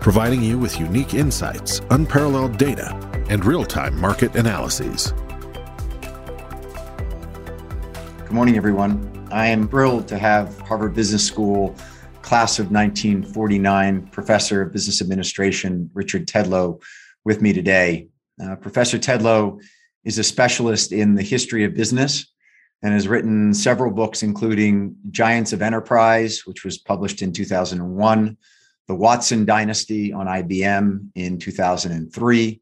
providing you with unique insights, unparalleled data, and real time market analyses. Good morning, everyone. I am thrilled to have Harvard Business School class of 1949 professor of business administration, Richard Tedlow, with me today. Uh, professor Tedlow is a specialist in the history of business and has written several books, including Giants of Enterprise, which was published in 2001, The Watson Dynasty on IBM in 2003,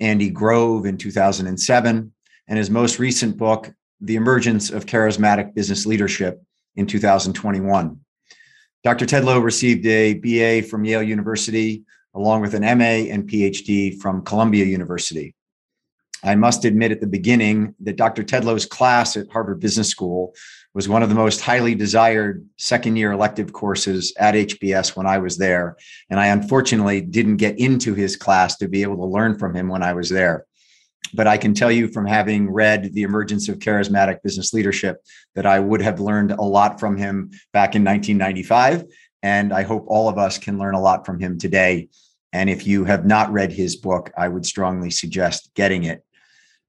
Andy Grove in 2007, and his most recent book, The Emergence of Charismatic Business Leadership in 2021. Dr. Tedlow received a BA from Yale University, along with an MA and PhD from Columbia University. I must admit at the beginning that Dr. Tedlow's class at Harvard Business School was one of the most highly desired second year elective courses at HBS when I was there. And I unfortunately didn't get into his class to be able to learn from him when I was there. But I can tell you from having read The Emergence of Charismatic Business Leadership that I would have learned a lot from him back in 1995. And I hope all of us can learn a lot from him today. And if you have not read his book, I would strongly suggest getting it.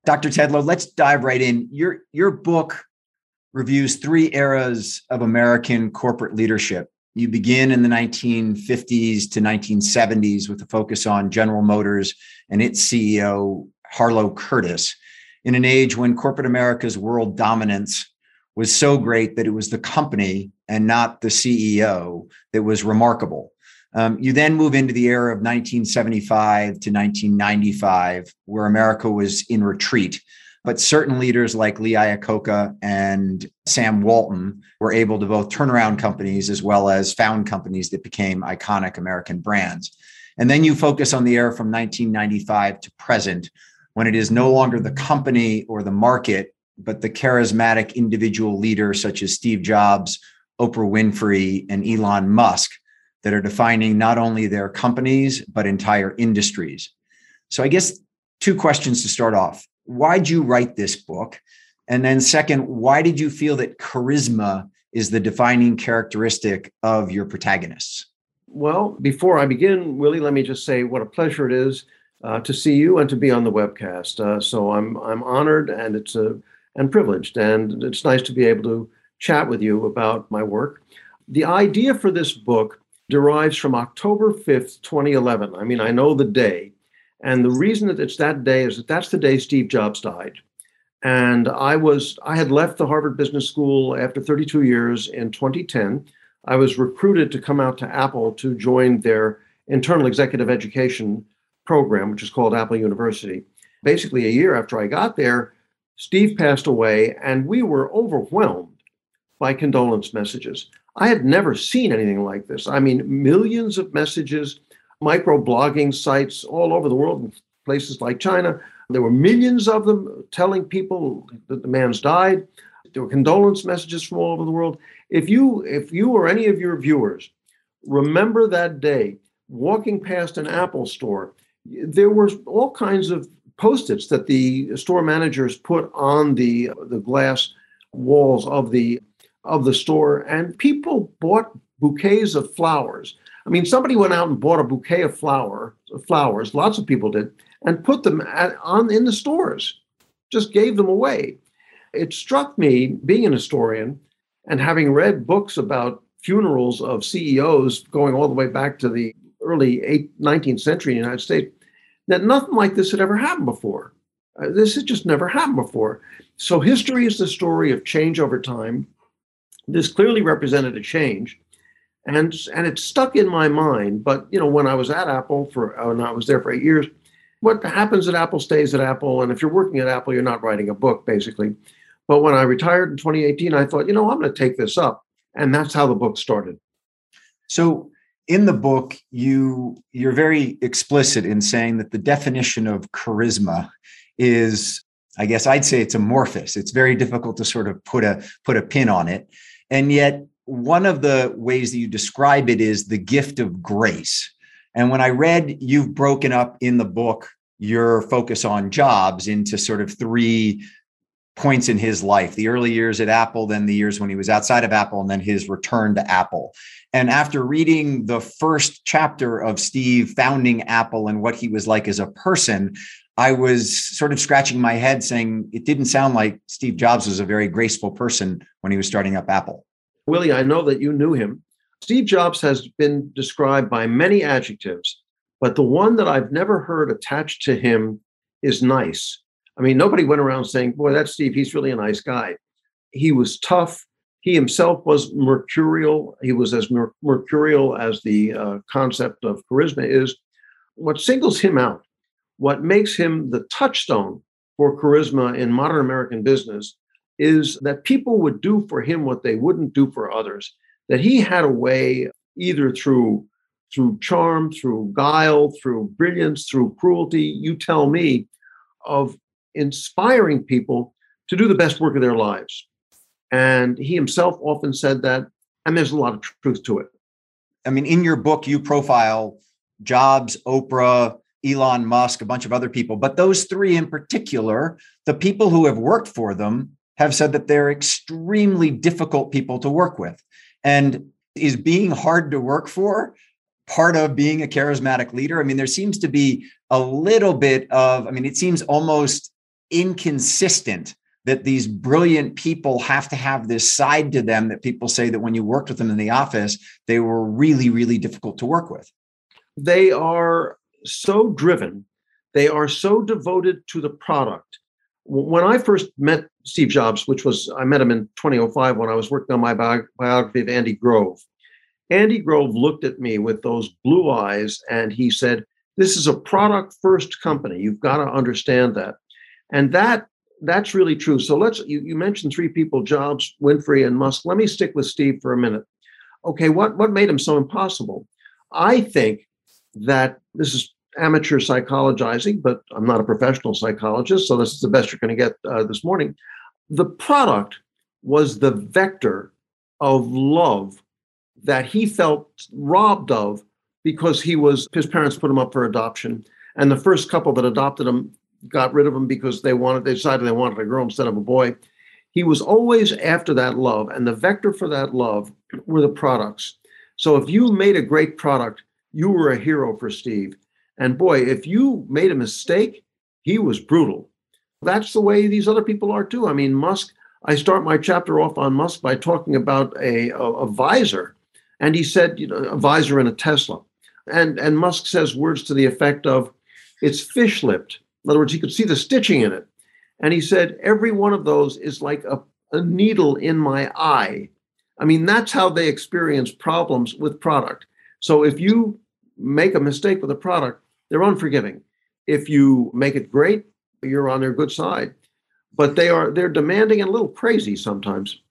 Dr. Tedlow, let's dive right in. Your, your book reviews three eras of American corporate leadership. You begin in the 1950s to 1970s with a focus on General Motors and its CEO, Harlow Curtice, in an age when corporate America's world dominance was so great that it was the company and not the CEO that was remarkable. Um, you then move into the era of 1975 to 1995, where America was in retreat. But certain leaders like Lee Iacocca and Sam Walton were able to both turn around companies as well as found companies that became iconic American brands. And then you focus on the era from 1995 to present, when it is no longer the company or the market, but the charismatic individual leader such as Steve Jobs, Oprah Winfrey, and Elon Musk that are defining not only their companies, but entire industries. So, I guess two questions to start off. Why'd you write this book? And then, second, why did you feel that charisma is the defining characteristic of your protagonists? Well, before I begin, Willie, let me just say what a pleasure it is uh, to see you and to be on the webcast. Uh, so I'm I'm honored and it's a and privileged, and it's nice to be able to chat with you about my work. The idea for this book derives from October 5th, 2011. I mean, I know the day. And the reason that it's that day is that that's the day Steve Jobs died. And I was I had left the Harvard Business School after 32 years in 2010. I was recruited to come out to Apple to join their internal executive education program, which is called Apple University. Basically, a year after I got there, Steve passed away, and we were overwhelmed by condolence messages. I had never seen anything like this. I mean, millions of messages, micro blogging sites all over the world, in places like China. There were millions of them telling people that the man's died. There were condolence messages from all over the world. If you, if you or any of your viewers remember that day walking past an Apple store, there were all kinds of post-its that the store managers put on the the glass walls of the of the store, and people bought bouquets of flowers. I mean, somebody went out and bought a bouquet of flower flowers. Lots of people did, and put them at, on in the stores. Just gave them away. It struck me, being an historian and having read books about funerals of CEOs going all the way back to the early 19th century in the United States, that nothing like this had ever happened before. Uh, this had just never happened before. So history is the story of change over time this clearly represented a change and and it stuck in my mind but you know when i was at apple for uh, when i was there for eight years what happens at apple stays at apple and if you're working at apple you're not writing a book basically. But when i retired in 2018 i thought you know i'm going to take this up and that's how the book started. So in the book you you're very explicit in saying that the definition of charisma is i guess i'd say it's amorphous. It's very difficult to sort of put a put a pin on it. And yet one of the ways that you describe it is the gift of grace and when i read you've broken up in the book your focus on jobs into sort of three points in his life the early years at Apple, then the years when he was outside of Apple, and then his return to Apple. And after reading the first chapter of Steve founding Apple and what he was like as a person, I was sort of scratching my head saying it didn't sound like Steve Jobs was a very graceful person when he was starting up Apple. Willie, I know that you knew him. Steve Jobs has been described by many adjectives, but the one that I've never heard attached to him is nice. I mean, nobody went around saying, boy, that's Steve. He's really a nice guy. He was tough. He himself was mercurial. He was as mer- mercurial as the uh, concept of charisma is. What singles him out, what makes him the touchstone for charisma in modern American business, is that people would do for him what they wouldn't do for others. That he had a way, either through through charm, through guile, through brilliance, through cruelty, you tell me, of inspiring people to do the best work of their lives. And he himself often said that, and there's a lot of truth to it. I mean, in your book, you profile Jobs, Oprah, Elon Musk, a bunch of other people, but those three in particular, the people who have worked for them have said that they're extremely difficult people to work with. And is being hard to work for part of being a charismatic leader? I mean, there seems to be a little bit of, I mean, it seems almost inconsistent that these brilliant people have to have this side to them that people say that when you worked with them in the office, they were really, really difficult to work with. They are so driven, they are so devoted to the product. When I first met Steve Jobs, which was, I met him in 2005 when I was working on my bi- biography of Andy Grove. Andy Grove looked at me with those blue eyes and he said, This is a product first company. You've got to understand that and that that's really true. So let's you, you mentioned three people: Jobs, Winfrey, and Musk. Let me stick with Steve for a minute. Okay, what what made him so impossible? I think that this is amateur psychologizing, but I'm not a professional psychologist, so this is the best you're going to get uh, this morning. The product was the vector of love that he felt robbed of because he was his parents put him up for adoption and the first couple that adopted him got rid of him because they wanted they decided they wanted a girl instead of a boy. He was always after that love, and the vector for that love were the products. So if you made a great product, you were a hero for Steve. And boy, if you made a mistake, he was brutal. That's the way these other people are too. I mean, Musk, I start my chapter off on Musk by talking about a, a, a visor. And he said, you know, a visor in a Tesla. And, and Musk says words to the effect of, it's fish lipped. In other words, he could see the stitching in it. And he said, every one of those is like a, a needle in my eye. I mean, that's how they experience problems with product. So if you make a mistake with a product, they're unforgiving. If you make it great, you're on their good side. But they are they're demanding and a little crazy sometimes.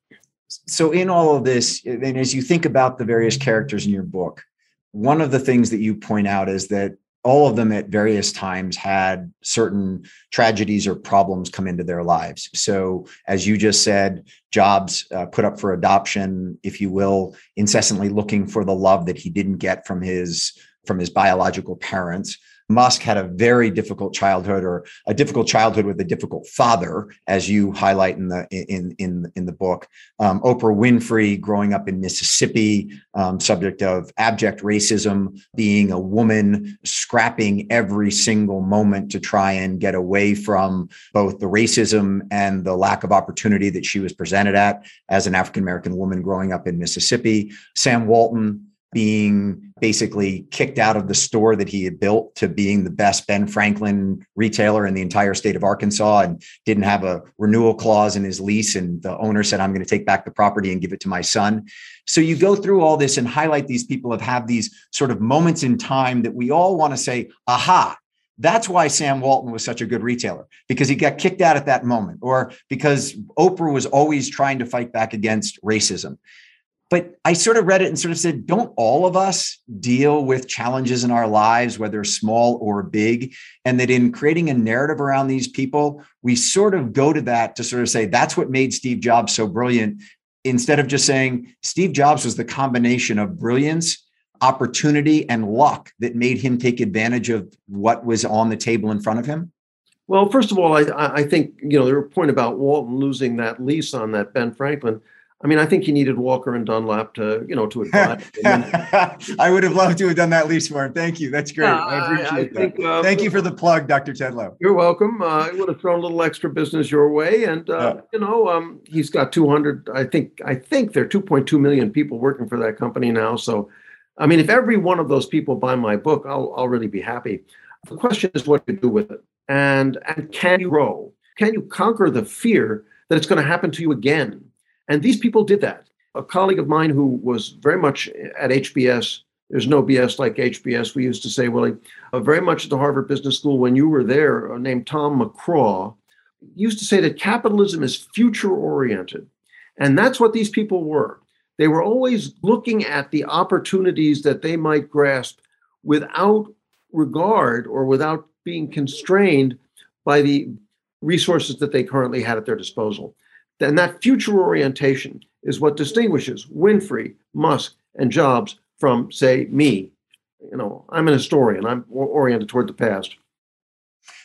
So in all of this, and as you think about the various characters in your book, one of the things that you point out is that all of them at various times had certain tragedies or problems come into their lives. So, as you just said, Jobs uh, put up for adoption, if you will, incessantly looking for the love that he didn't get from his from his biological parents. Musk had a very difficult childhood or a difficult childhood with a difficult father, as you highlight in the in in in the book. Um, Oprah Winfrey, growing up in Mississippi, um, subject of abject racism, being a woman, scrapping every single moment to try and get away from both the racism and the lack of opportunity that she was presented at as an African American woman growing up in Mississippi. Sam Walton, being basically kicked out of the store that he had built to being the best Ben Franklin retailer in the entire state of Arkansas and didn't have a renewal clause in his lease. And the owner said, I'm going to take back the property and give it to my son. So you go through all this and highlight these people that have these sort of moments in time that we all want to say, aha, that's why Sam Walton was such a good retailer because he got kicked out at that moment, or because Oprah was always trying to fight back against racism. But I sort of read it and sort of said, don't all of us deal with challenges in our lives, whether small or big? And that in creating a narrative around these people, we sort of go to that to sort of say, that's what made Steve Jobs so brilliant. Instead of just saying Steve Jobs was the combination of brilliance, opportunity, and luck that made him take advantage of what was on the table in front of him? Well, first of all, I, I think, you know, a point about Walton losing that lease on that Ben Franklin. I mean, I think he needed Walker and Dunlop to, you know, to advise. I would have loved to have done that lease for him. Thank you. That's great. Yeah, I appreciate I, I that. Think, uh, Thank you for the plug, Dr. Tedlow. You're welcome. Uh, I would have thrown a little extra business your way, and uh, you know, um, he's got 200. I think I think there are 2.2 million people working for that company now. So, I mean, if every one of those people buy my book, I'll I'll really be happy. The question is what to do with it, and and can you grow? Can you conquer the fear that it's going to happen to you again? And these people did that. A colleague of mine who was very much at HBS, there's no BS like HBS, we used to say, Willie, uh, very much at the Harvard Business School when you were there, uh, named Tom McCraw, used to say that capitalism is future oriented. And that's what these people were. They were always looking at the opportunities that they might grasp without regard or without being constrained by the resources that they currently had at their disposal. And that future orientation is what distinguishes Winfrey, Musk, and Jobs from, say, me. You know, I'm an historian. I'm oriented toward the past.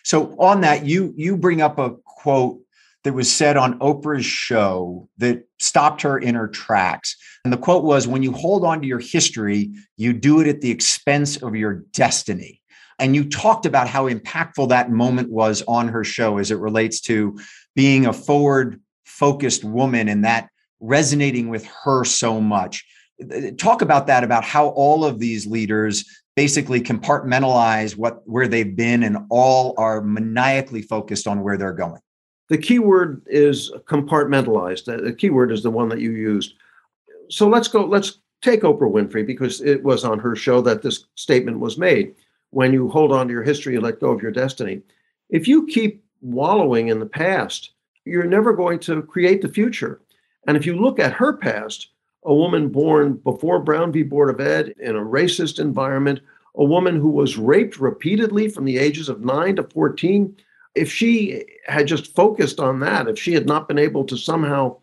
So on that, you you bring up a quote that was said on Oprah's show that stopped her in her tracks. And the quote was When you hold on to your history, you do it at the expense of your destiny. And you talked about how impactful that moment was on her show as it relates to being a forward focused woman and that resonating with her so much. Talk about that, about how all of these leaders basically compartmentalize what where they've been and all are maniacally focused on where they're going. The key word is compartmentalized. The key word is the one that you used. So let's go, let's take Oprah Winfrey because it was on her show that this statement was made. When you hold on to your history, you let go of your destiny. If you keep wallowing in the past, you're never going to create the future. And if you look at her past, a woman born before Brown v. Board of Ed in a racist environment, a woman who was raped repeatedly from the ages of 9 to 14, if she had just focused on that, if she had not been able to somehow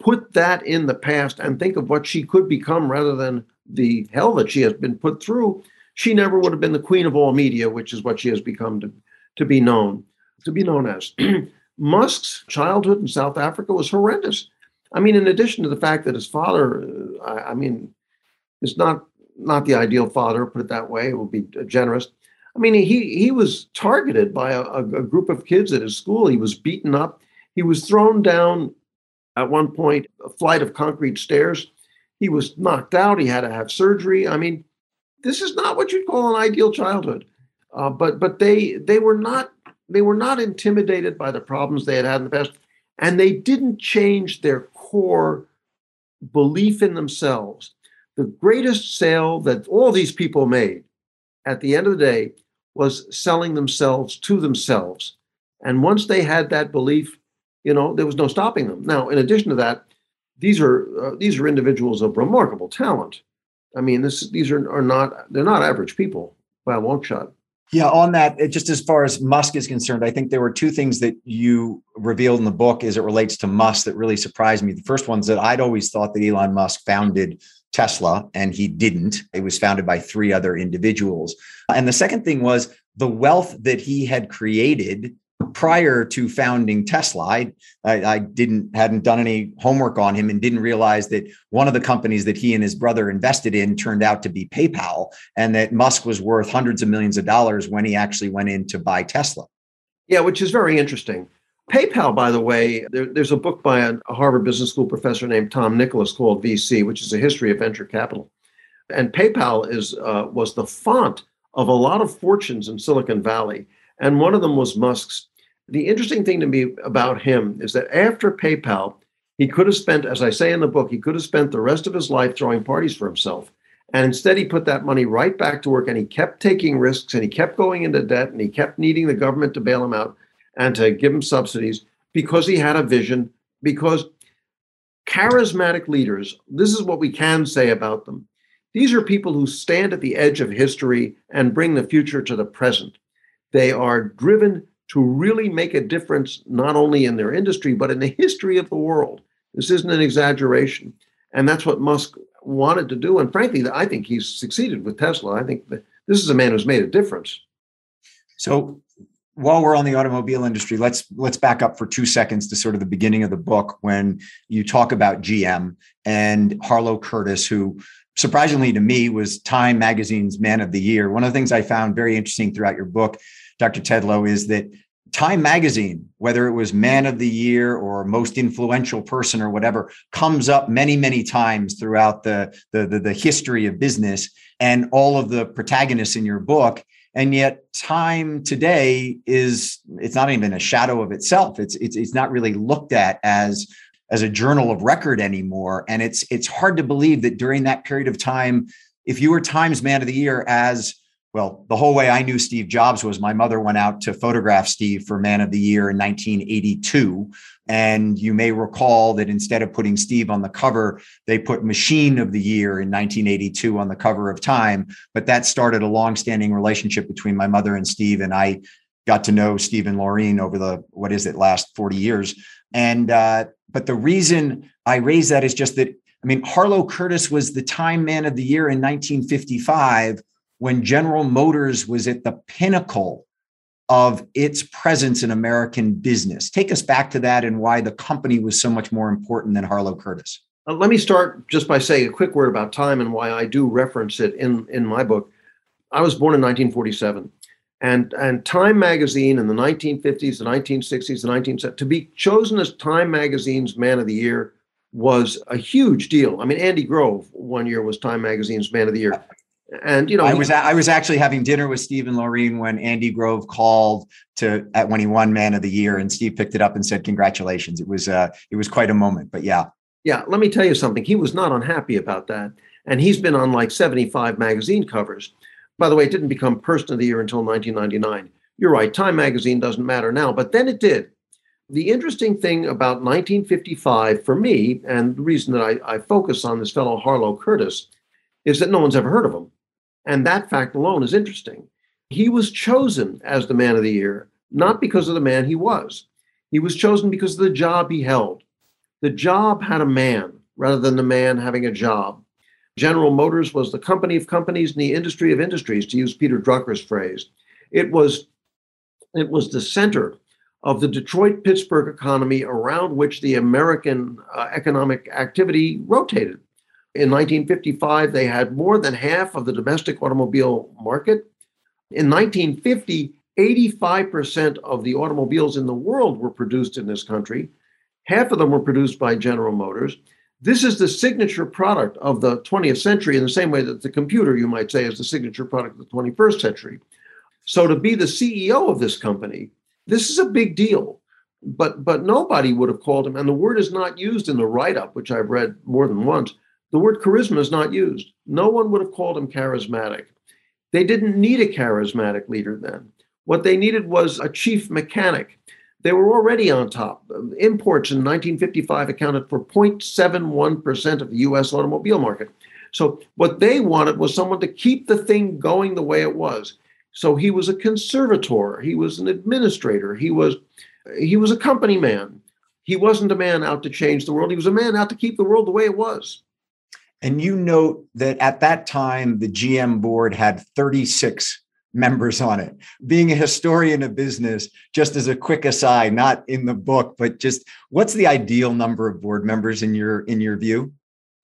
put that in the past and think of what she could become rather than the hell that she has been put through, she never would have been the queen of all media, which is what she has become to, to be known, to be known as. Musk's childhood in South Africa was horrendous. I mean, in addition to the fact that his father, uh, I, I, mean, is not not the ideal father, put it that way. It would be generous. I mean, he he was targeted by a, a group of kids at his school. He was beaten up. He was thrown down at one point a flight of concrete stairs. He was knocked out. He had to have surgery. I mean, this is not what you'd call an ideal childhood. Uh, but but they they were not they were not intimidated by the problems they had had in the past, and they didn't change their core belief in themselves. The greatest sale that all these people made at the end of the day was selling themselves to themselves. And once they had that belief, you know, there was no stopping them. Now, in addition to that, these are uh, these are individuals of remarkable talent. I mean, this these are, are not they're not average people by a long shot. Yeah, on that, just as far as Musk is concerned, I think there were two things that you revealed in the book as it relates to Musk that really surprised me. The first one's that I'd always thought that Elon Musk founded Tesla, and he didn't. It was founded by three other individuals. And the second thing was the wealth that he had created prior to founding Tesla, I, I, didn't hadn't done any homework on him and didn't realize that one of the companies that he and his brother invested in turned out to be PayPal, and that Musk was worth hundreds of millions of dollars when he actually went in to buy Tesla. Yeah, which is very interesting. PayPal, by the way, there, there's a book by a, a Harvard Business School professor named Tom Nicholas called VC, which is a history of venture capital. And PayPal is uh, was the font of a lot of fortunes in Silicon Valley, and one of them was Musk's the interesting thing to me about him is that after PayPal, he could have spent, as I say in the book, he could have spent the rest of his life throwing parties for himself. And instead, he put that money right back to work and he kept taking risks and he kept going into debt and he kept needing the government to bail him out and to give him subsidies because he had a vision. Because charismatic leaders, this is what we can say about them. These are people who stand at the edge of history and bring the future to the present. They are driven to really make a difference, not only in their industry, but in the history of the world. This isn't an exaggeration. And that's what Musk wanted to do. And frankly, I think he's succeeded with Tesla. I think this is a man who's made a difference. So while we're on the automobile industry, let's let's back up for two seconds to sort of the beginning of the book when you talk about GM and Harlow Curtice, who surprisingly to me was Time Magazine's Man of the Year. One of the things I found very interesting throughout your book, Dr. Tedlow, is that Time Magazine, whether it was Man of the Year or Most Influential Person or whatever, comes up many, many times throughout the, the, the, the history of business and all of the protagonists in your book and yet time today is it's not even a shadow of itself it's it's, it's not really looked at as as a journal of record anymore and it's it's hard to believe that during that period of time if you were times man of the year as well the whole way i knew steve jobs was my mother went out to photograph steve for man of the year in 1982 and you may recall that instead of putting Steve on the cover, they put Machine of the Year in 1982 on the cover of Time. But that started a long-standing relationship between my mother and Steve, and I got to know Steve and Laurene over the what is it last 40 years. And uh, but the reason I raise that is just that I mean Harlow Curtice was the Time Man of the Year in 1955 when General Motors was at the pinnacle of its presence in American business. Take us back to that and why the company was so much more important than Harlow Curtice. Uh, let me start just by saying a quick word about time and why I do reference it in, in my book. I was born in 1947. And, and Time magazine in the 1950s, the 1960s, the 1970s, to be chosen as Time magazine's Man of the Year was a huge deal. I mean, Andy Grove one year was Time magazine's Man of the Year and you know, I was I was actually having dinner with Steve and Laurene when Andy Grove called to at when he won Man of the Year, and Steve picked it up and said, "Congratulations!" It was uh, it was quite a moment. But yeah, yeah. Let me tell you something. He was not unhappy about that, and he's been on like seventy five magazine covers. By the way, it didn't become Person of the Year until 1999. You're right. Time magazine doesn't matter now, but then it did. The interesting thing about 1955 for me, and the reason that I, I focus on this fellow Harlow Curtice, is that no one's ever heard of him. And that fact alone is interesting. He was chosen as the man of the year, not because of the man he was. He was chosen because of the job he held. The job had a man rather than the man having a job. General Motors was the company of companies and the industry of industries, to use Peter Drucker's phrase. It was, it was the center of the Detroit Pittsburgh economy around which the American uh, economic activity rotated. In 1955, they had more than half of the domestic automobile market. In 1950, 85% of the automobiles in the world were produced in this country. Half of them were produced by General Motors. This is the signature product of the 20th century, in the same way that the computer, you might say, is the signature product of the 21st century. So to be the CEO of this company, this is a big deal. But but nobody would have called him, and the word is not used in the write-up, which I've read more than once. The word charisma is not used. No one would have called him charismatic. They didn't need a charismatic leader then. What they needed was a chief mechanic. They were already on top. Um, imports in 1955 accounted for 0.71% of the US automobile market. So, what they wanted was someone to keep the thing going the way it was. So, he was a conservator, he was an administrator, he was, he was a company man. He wasn't a man out to change the world, he was a man out to keep the world the way it was. And you note that at that time, the GM board had 36 members on it. Being a historian of business, just as a quick aside, not in the book, but just what's the ideal number of board members in your in your view?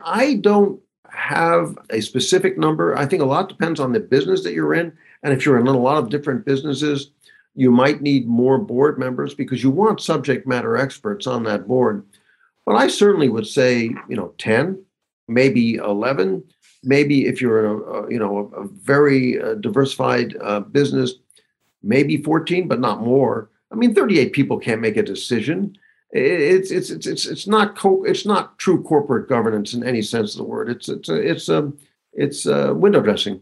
I don't have a specific number. I think a lot depends on the business that you're in. And if you're in a lot of different businesses, you might need more board members because you want subject matter experts on that board. But I certainly would say, you know, 10 maybe 11 maybe if you're a, a you know a, a very uh, diversified uh, business maybe 14 but not more. I mean 38 people can't make a decision. It's it's it's it's, it's not co- it's not true corporate governance in any sense of the word. It's it's a, it's a, um, it's a window dressing.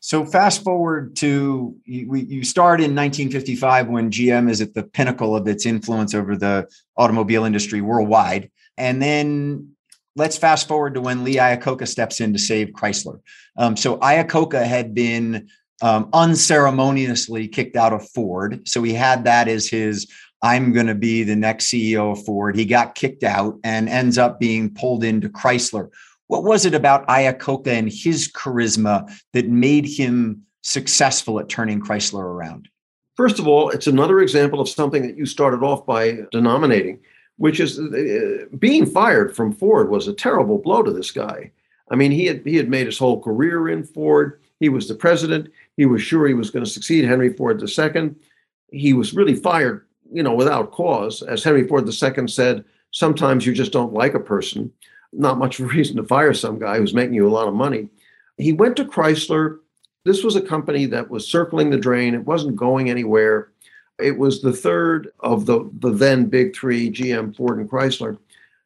So fast forward to you start in 1955 when GM is at the pinnacle of its influence over the automobile industry worldwide, and then let's fast forward to when Lee Iacocca steps in to save Chrysler. Um, so Iacocca had been um, unceremoniously kicked out of Ford, so he had that as his I'm going to be the next CEO of Ford. He got kicked out and ends up being pulled into Chrysler. What was it about Iacocca and his charisma that made him successful at turning Chrysler around? First of all, it's another example of something that you started off by denominating, which is uh, being fired from Ford was a terrible blow to this guy. I mean, he had he had made his whole career in Ford. He was the president. He was sure he was going to succeed Henry Ford II. He was really fired, you know, without cause. As Henry Ford II said, sometimes you just don't like a person not much reason to fire some guy who's making you a lot of money. He went to Chrysler. This was a company that was circling the drain. It wasn't going anywhere. It was the third of the, the then big three GM, Ford, and Chrysler.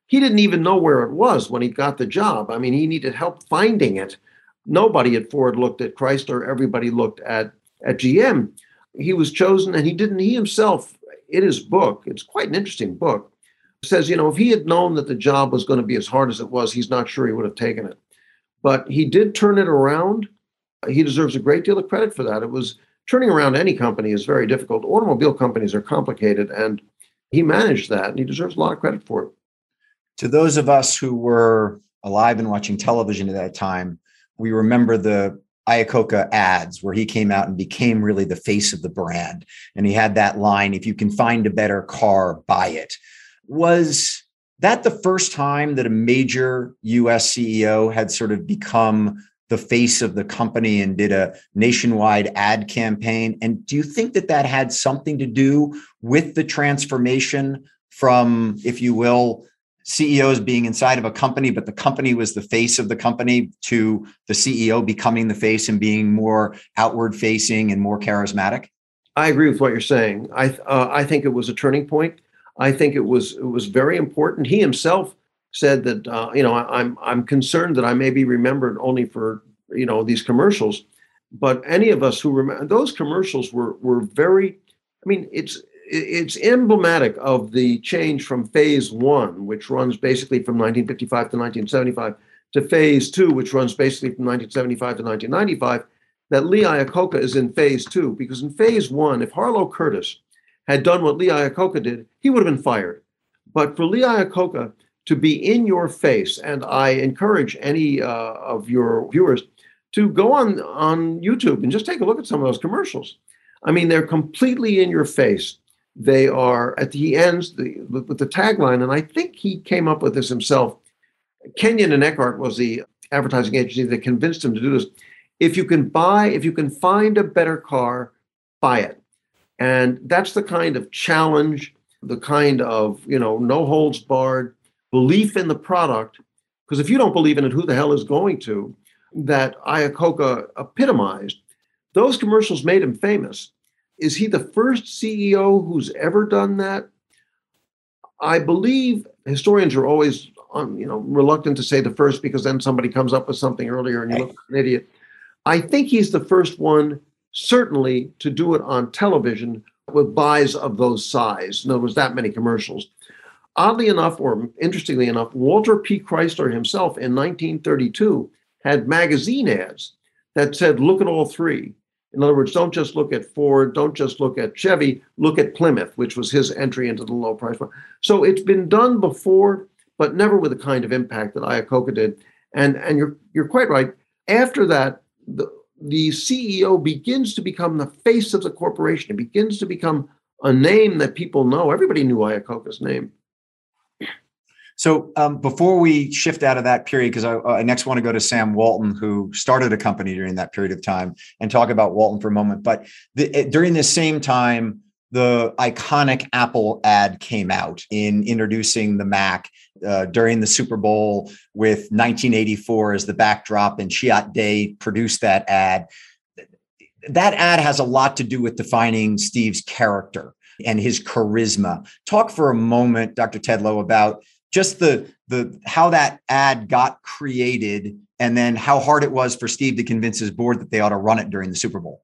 He didn't even know where it was when he got the job. I mean, he needed help finding it. Nobody at Ford looked at Chrysler, everybody looked at, at GM. He was chosen, and he didn't, he himself, in his book, it's quite an interesting book, says, you know, if he had known that the job was going to be as hard as it was, he's not sure he would have taken it. But he did turn it around. He deserves a great deal of credit for that. It was turning around any company is very difficult. Automobile companies are complicated, and he managed that, and he deserves a lot of credit for it. To those of us who were alive and watching television at that time, we remember the Iacocca ads where he came out and became really the face of the brand. And he had that line if you can find a better car, buy it. Was that the first time that a major US CEO had sort of become the face of the company and did a nationwide ad campaign? And do you think that that had something to do with the transformation from, if you will, CEOs being inside of a company, but the company was the face of the company to the CEO becoming the face and being more outward facing and more charismatic? I agree with what you're saying. I uh, I think it was a turning point. I think it was it was very important. He himself said that uh, you know I, I'm I'm concerned that I may be remembered only for you know these commercials, but any of us who remember those commercials were were very. I mean, it's it's emblematic of the change from phase one, which runs basically from 1955 to 1975, to phase two, which runs basically from 1975 to 1995. That Lee Iacocca is in phase two because in phase one, if Harlow Curtice had done what Lee Iacocca did, he would have been fired. But for Lee Iacocca to be in your face, and I encourage any uh, of your viewers to go on on YouTube and just take a look at some of those commercials. I mean, they're completely in your face. They are at the ends the, with the tagline, and I think he came up with this himself. Kenyon and Eckhardt was the advertising agency that convinced him to do this. If you can buy, if you can find a better car, buy it. And that's the kind of challenge, the kind of, you know, no holds barred belief in the product. Because if you don't believe in it, who the hell is going to? That Iacocca epitomized. Those commercials made him famous. Is he the first CEO who's ever done that? I believe historians are always, um, you know, reluctant to say the first because then somebody comes up with something earlier and you look like an idiot. I think he's the first one certainly to do it on television with buys of those size. In other words, that many commercials. Oddly enough, or interestingly enough, Walter P. Chrysler himself in 1932 had magazine ads that said, look at all three. In other words, don't just look at Ford, don't just look at Chevy, look at Plymouth, which was his entry into the low price point. So it's been done before, but never with the kind of impact that Iacocca did. And and you're you're quite right. After that, the, the CEO begins to become the face of the corporation. It begins to become a name that people know. Everybody knew Iacocca's name. So um, before we shift out of that period, because I, I, next want to go to Sam Walton, who started a company during that period of time, and talk about Walton for a moment. But the, during this same time, the iconic Apple ad came out in introducing the Mac uh, during the Super Bowl with 1984 as the backdrop, and Chiat Day produced that ad. That ad has a lot to do with defining Steve's character and his charisma. Talk for a moment, Dr. Tedlow, about just the the how that ad got created and then how hard it was for Steve to convince his board that they ought to run it during the Super Bowl.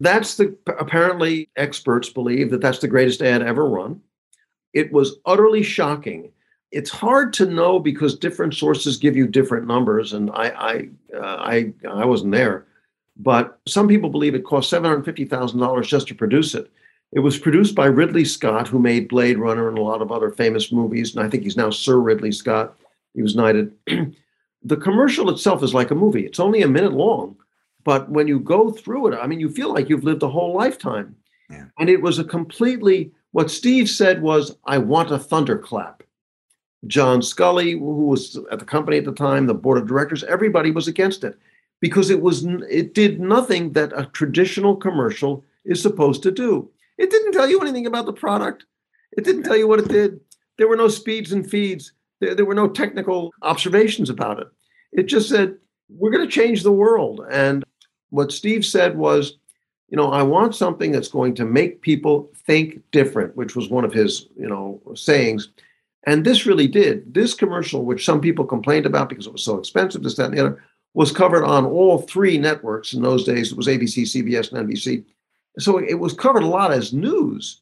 That's the apparently experts believe that that's the greatest ad ever run. It was utterly shocking. It's hard to know because different sources give you different numbers, and I I uh, I I wasn't there, but some people believe it cost seven hundred fifty thousand dollars just to produce it. It was produced by Ridley Scott, who made Blade Runner and a lot of other famous movies, and I think he's now Sir Ridley Scott. He was knighted. the commercial itself is like a movie. It's only a minute long, but when you go through it, I mean, you feel like you've lived a whole lifetime. Yeah. And it was a completely, what Steve said was, I want a thunderclap. John Sculley, who was at the company at the time, the board of directors, everybody was against it because it was it did nothing that a traditional commercial is supposed to do. It didn't tell you anything about the product. It didn't tell you what it did. There were no speeds and feeds. There, there were no technical observations about it. It just said, we're going to change the world. And what Steve said was, you know, I want something that's going to make people think different, which was one of his, you know, sayings. And this really did. This commercial, which some people complained about because it was so expensive, this, that, and the other, was covered on all three networks. In those days, it was ABC, CBS, and NBC. So it was covered a lot as news.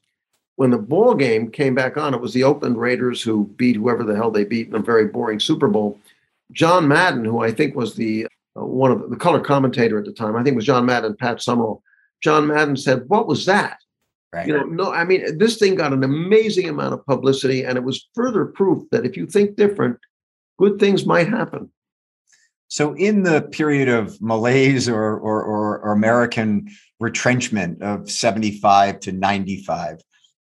When the ball game came back on, it was the Oakland Raiders who beat whoever the hell they beat in a very boring Super Bowl. John Madden, who I think was the uh, one of the, the color commentator at the time, I think it was John Madden, Pat Summerall. John Madden said, "What was that?" Right. You know, no, I mean, this thing got an amazing amount of publicity, and it was further proof that if you think different, good things might happen. So, in the period of malaise or, or, or, or American retrenchment of 75 to 95,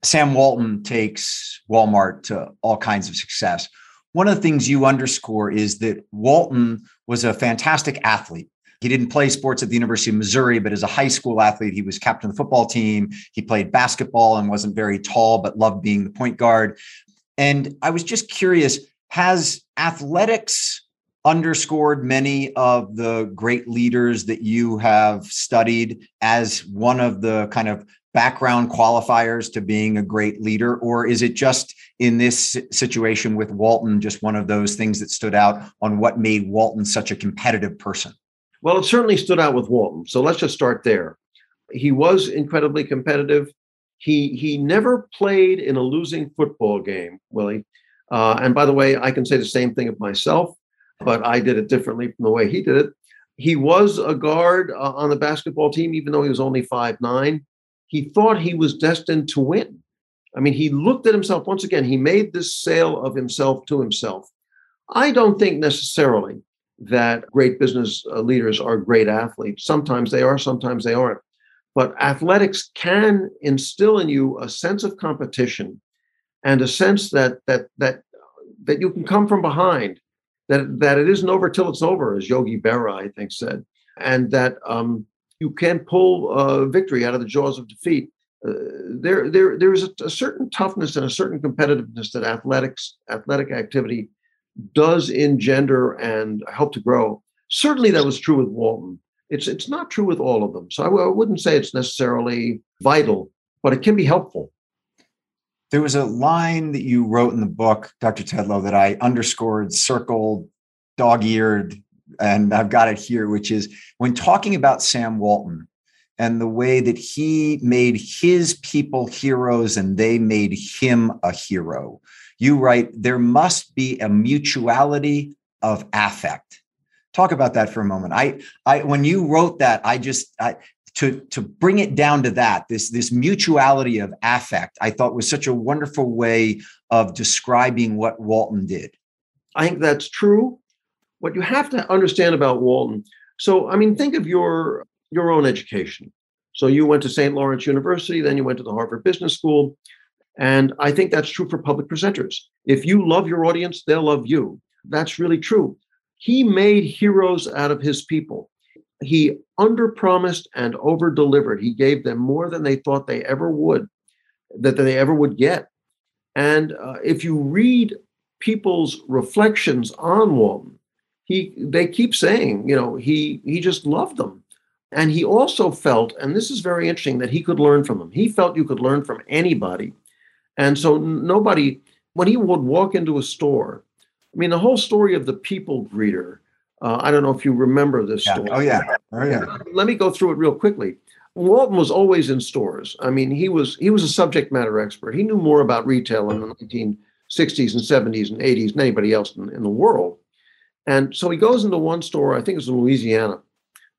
Sam Walton takes Walmart to all kinds of success one of the things you underscore is that Walton was a fantastic athlete. He didn't play sports at the University of Missouri, but as a high school athlete, he was captain of the football team. He played basketball and wasn't very tall, but loved being the point guard. And I was just curious has athletics underscored many of the great leaders that you have studied as one of the kind of background qualifiers to being a great leader? Or is it just in this situation with Walton, just one of those things that stood out on what made Walton such a competitive person? Well, it certainly stood out with Walton. So let's just start there. He was incredibly competitive. He he never played in a losing football game, Willie. Uh, and by the way, I can say the same thing of myself, but I did it differently from the way he did it. He was a guard uh, on the basketball team, even though he was only five nine he thought he was destined to win. I mean, he looked at himself once again, he made this sale of himself to himself. I don't think necessarily that great business uh, leaders are great athletes. Sometimes they are, sometimes they aren't. But athletics can instill in you a sense of competition and a sense that that that that you can come from behind, that that it isn't over till it's over, as Yogi Berra I think said, and that um, you can't pull uh, victory out of the jaws of defeat. Uh, there, there, there is a, a, certain toughness and a certain competitiveness that athletics, athletic activity, does engender and help to grow. Certainly, that was true with Walton. It's it's not true with all of them. So I w- I wouldn't say it's necessarily vital, but it can be helpful. There was a line that you wrote in the book, Dr. Tedlow, that I underscored, circled, dog-eared, and I've got it here, which is when talking about Sam Walton and the way that he made his people heroes and they made him a hero. You write, there must be a mutuality of affect. Talk about that for a moment. I, I, when you wrote that, I just, I, to to bring it down to that this this mutuality of affect i thought was such a wonderful way of describing what walton did i think that's true what you have to understand about Walton. So, I mean, think of your your own education. So you went to St. Lawrence University, then you went to the Harvard Business School. And I think that's true for public presenters. If you love your audience, they'll love you. That's really true. He made heroes out of his people. He underpromised and over-delivered. He gave them more than they thought they ever would, that they ever would get. And uh, if you read people's reflections on Walton, he they keep saying, you know, he he just loved them. And he also felt, and this is very interesting, that he could learn from them. He felt you could learn from anybody. And so nobody, when he would walk into a store, I mean, the whole story of the people greeter, Uh, I don't know if you remember this yeah. story. Oh yeah. Oh yeah. Let me go through it real quickly. Walton was always in stores. I mean, he was he was a subject matter expert. He knew more about retail in the 1960s and 70s and 80s than anybody else in, in the world. And so he goes into one store, I think it's in Louisiana,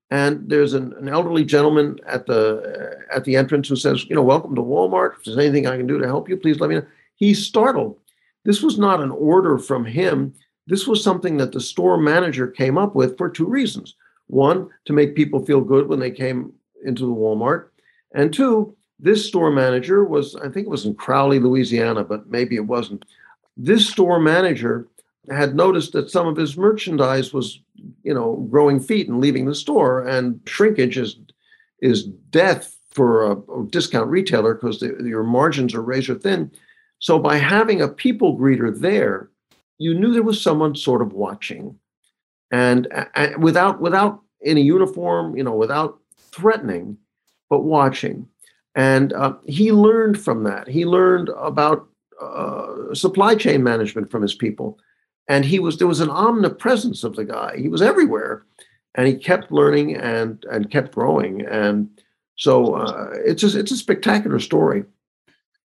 and there's an, an elderly gentleman at the uh, at the entrance who says, you know, welcome to Walmart. If there's anything I can do to help you, please let me know. He's startled. This was not an order from him. This was something that the store manager came up with for two reasons. One, to make people feel good when they came into the Walmart. And two, this store manager was, I think it was in Crowley, Louisiana, but maybe it wasn't. This store manager had noticed that some of his merchandise was, you know, growing feet and leaving the store, and shrinkage is is death for a, discount retailer because your margins are razor thin. So by having a people greeter there, you knew there was someone sort of watching, and, and without without in a uniform, you know, without threatening, but watching. And uh, he learned from that. He learned about uh, supply chain management from his people. And he was there was an omnipresence of the guy. He was everywhere. And he kept learning and and kept growing. And so uh, it's a, it's a spectacular story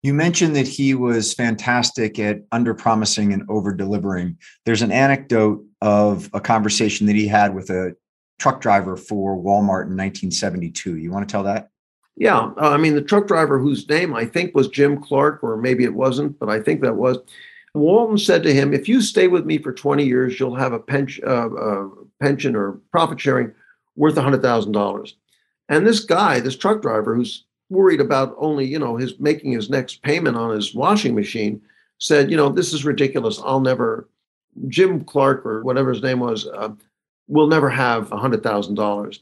you mentioned that he was fantastic at under promising and over delivering there's an anecdote of a conversation that he had with a truck driver for walmart in 1972 you want to tell that? Yeah uh, i mean the truck driver whose name i think was jim clark or maybe it wasn't but i think that was. Walton said to him, "If you stay with me for 20 years, you'll have a uh, uh, pension or profit sharing worth $100,000." And this guy, this truck driver, who's worried about only you know his making his next payment on his washing machine, said, "You know, this is ridiculous. I'll never." Jim Clark or whatever his name was uh, will never have $100,000.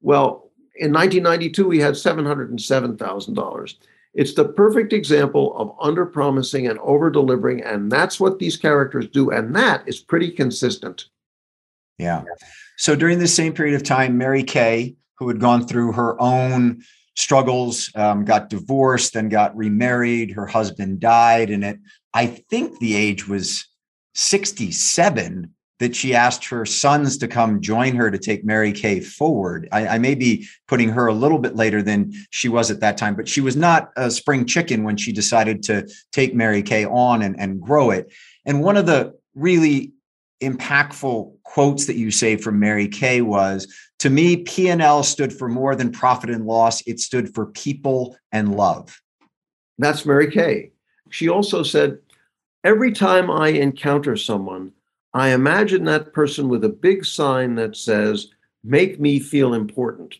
Well, in 1992, he had $707,000. It's the perfect example of under promising and over delivering. And that's what these characters do. And that is pretty consistent. Yeah. So during the same period of time, Mary Kay, who had gone through her own struggles, um, got divorced, then got remarried. Her husband died. And at, I think the age was 67 that she asked her sons to come join her to take Mary Kay forward. I, I, may be putting her a little bit later than she was at that time, but she was not a spring chicken when she decided to take Mary Kay on and, and grow it. And one of the really impactful quotes that you say from Mary Kay was, to me, P&L stood for more than profit and loss. It stood for people and love. That's Mary Kay. She also said, every time I encounter someone I imagine that person with a big sign that says, Make me feel important.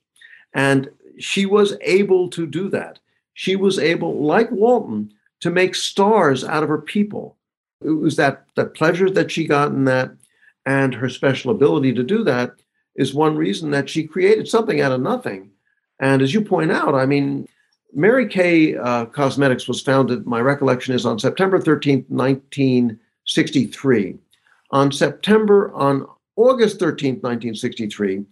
And she was able to do that. She was able, like Walton, to make stars out of her people. It was that, that pleasure that she got in that, and her special ability to do that is one reason that she created something out of nothing. And as you point out, I mean, Mary Kay uh, Cosmetics was founded, my recollection is on September 13th, 1963. On September, on August 13th, 1963,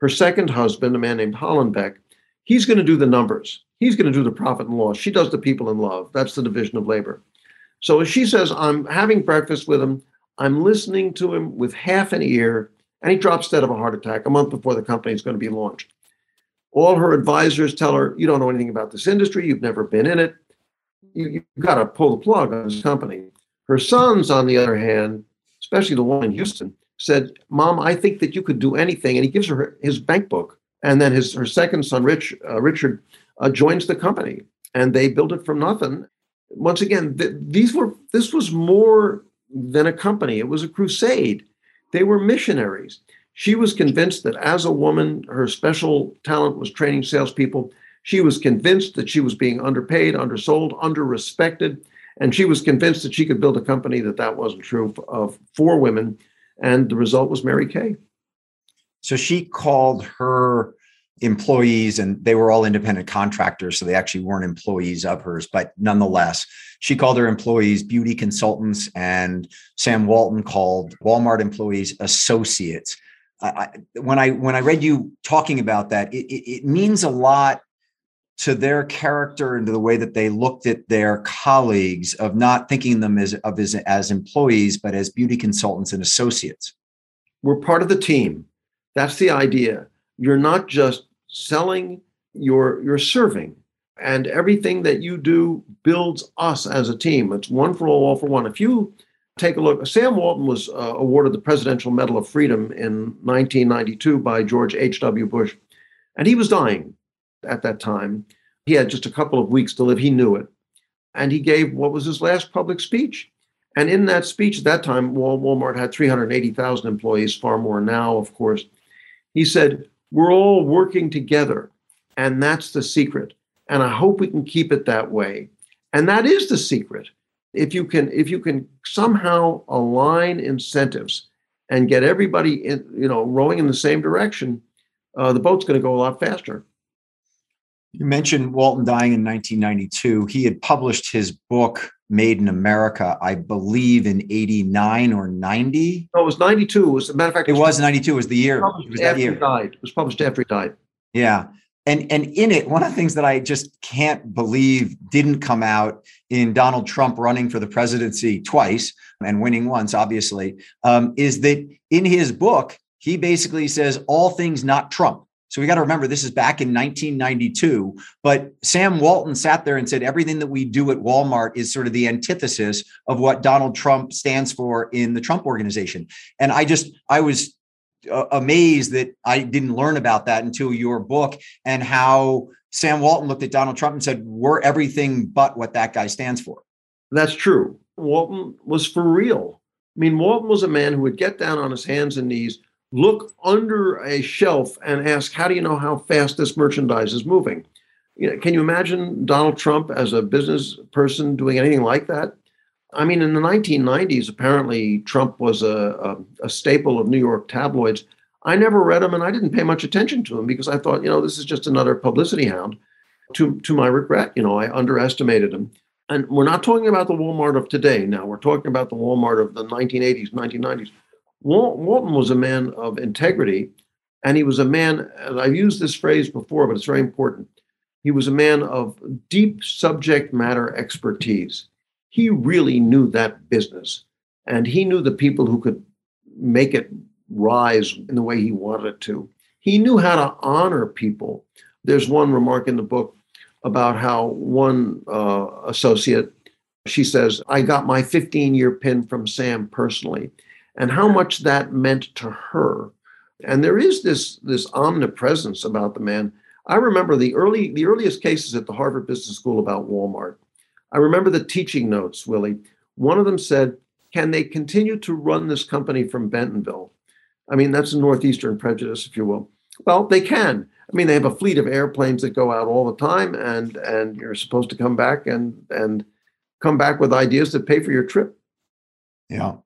her second husband, a man named Hallenbeck, he's going to do the numbers. He's going to do the profit and loss. She does the people in love. That's the division of labor. So she says, I'm having breakfast with him. I'm listening to him with half an ear, and he drops dead of a heart attack a month before the company is going to be launched. All her advisors tell her, You don't know anything about this industry. You've never been in it. You, have got to pull the plug on this company. Her sons, on the other hand, especially the one in Houston, said, "Mom, I think that you could do anything." And he gives her his bank book, and then his her second son, Rich uh, Richard, uh, joins the company, and they build it from nothing. Once again, th- these were this was more than a company; it was a crusade. They were missionaries. She was convinced that as a woman, her special talent was training salespeople. She was convinced that she was being underpaid, undersold, underrespected and she was convinced that she could build a company that that wasn't true of for women. And the result was Mary Kay. So she called her employees, and they were all independent contractors. So they actually weren't employees of hers, but nonetheless, she called her employees beauty consultants, and Sam Walton called Walmart employees associates. I, when I when I read you talking about that, it, it, it means a lot to their character and to the way that they looked at their colleagues of not thinking them as of as, as employees but as beauty consultants and associates we're part of the team. That's the idea. You're not just selling, you're you're serving. And everything that you do builds us as a team. It's one for all, all for one. If you take a look, Sam Walton was uh, awarded the Presidential Medal of Freedom in 1992 by George H.W. Bush, and he was dying at that time. He had just a couple of weeks to live. He knew it. And he gave what was his last public speech. And in that speech, at that time, Walmart had 380,000 employees, far more now, of course. He said, We're all working together. And that's the secret. And I hope we can keep it that way. And that is the secret. If you can, if you can somehow align incentives and get everybody in, you know, rowing in the same direction, uh, the boat's going to go a lot faster. You mentioned Walton dying in 1992. He had published his book Made in America, I believe, in 89 or 90. No, it was 92. It was, a matter of fact, it, it was, 92. It was the year. It was that year. He died. It was published after he died. Yeah. And, and in it, one of the things that I just can't believe didn't come out in Donald Trump running for the presidency twice and winning once, obviously, um, is that in his book, he basically says all things not Trump. So we got to remember this is back in 1992. But Sam Walton sat there and said everything that we do at Walmart is sort of the antithesis of what Donald Trump stands for in the Trump organization. And I just, I was uh, amazed that I didn't learn about that until your book and how Sam Walton looked at Donald Trump and said, We're everything but what that guy stands for. That's true. Walton was for real. I mean, Walton was a man who would get down on his hands and knees look under a shelf and ask, how do you know how fast this merchandise is moving? You know, can you imagine Donald Trump as a business person doing anything like that? I mean, in the 1990s, apparently Trump was a, a, a staple of New York tabloids. I never read him and I didn't pay much attention to him because I thought, you know, this is just another publicity hound. To, to my regret, you know, I underestimated him. And we're not talking about the Walmart of today now. We're talking about the Walmart of the 1980s, 1990s. Walton was a man of integrity, and he was a man, and I've used this phrase before, but it's very important. He was a man of deep subject matter expertise. He really knew that business, and he knew the people who could make it rise in the way he wanted it to. He knew how to honor people. There's one remark in the book about how one uh, associate, she says, I got my 15 year pin from Sam personally and how much that meant to her. And there is this, this omnipresence about the man. I remember the early the earliest cases at the Harvard Business School about Walmart. I remember the teaching notes, Willie. One of them said, Can they continue to run this company from Bentonville? I mean, that's a Northeastern prejudice, if you will. Well, they can. I mean, they have a fleet of airplanes that go out all the time, and and you're supposed to come back and and come back with ideas that pay for your trip. Yeah.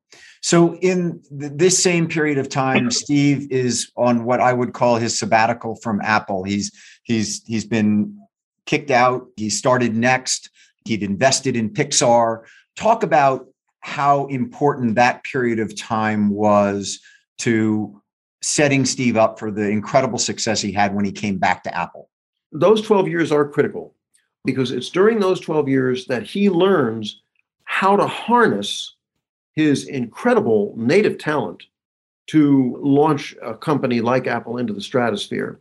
So, in th- this same period of time, Steve is on what I would call his sabbatical from Apple. He's he's he's been kicked out. He started NeXT. He'd invested in Pixar. Talk about how important that period of time was to setting Steve up for the incredible success he had when he came back to Apple. Those 12 years are critical because it's during those 12 years that he learns how to harness his incredible native talent to launch a company like Apple into the stratosphere.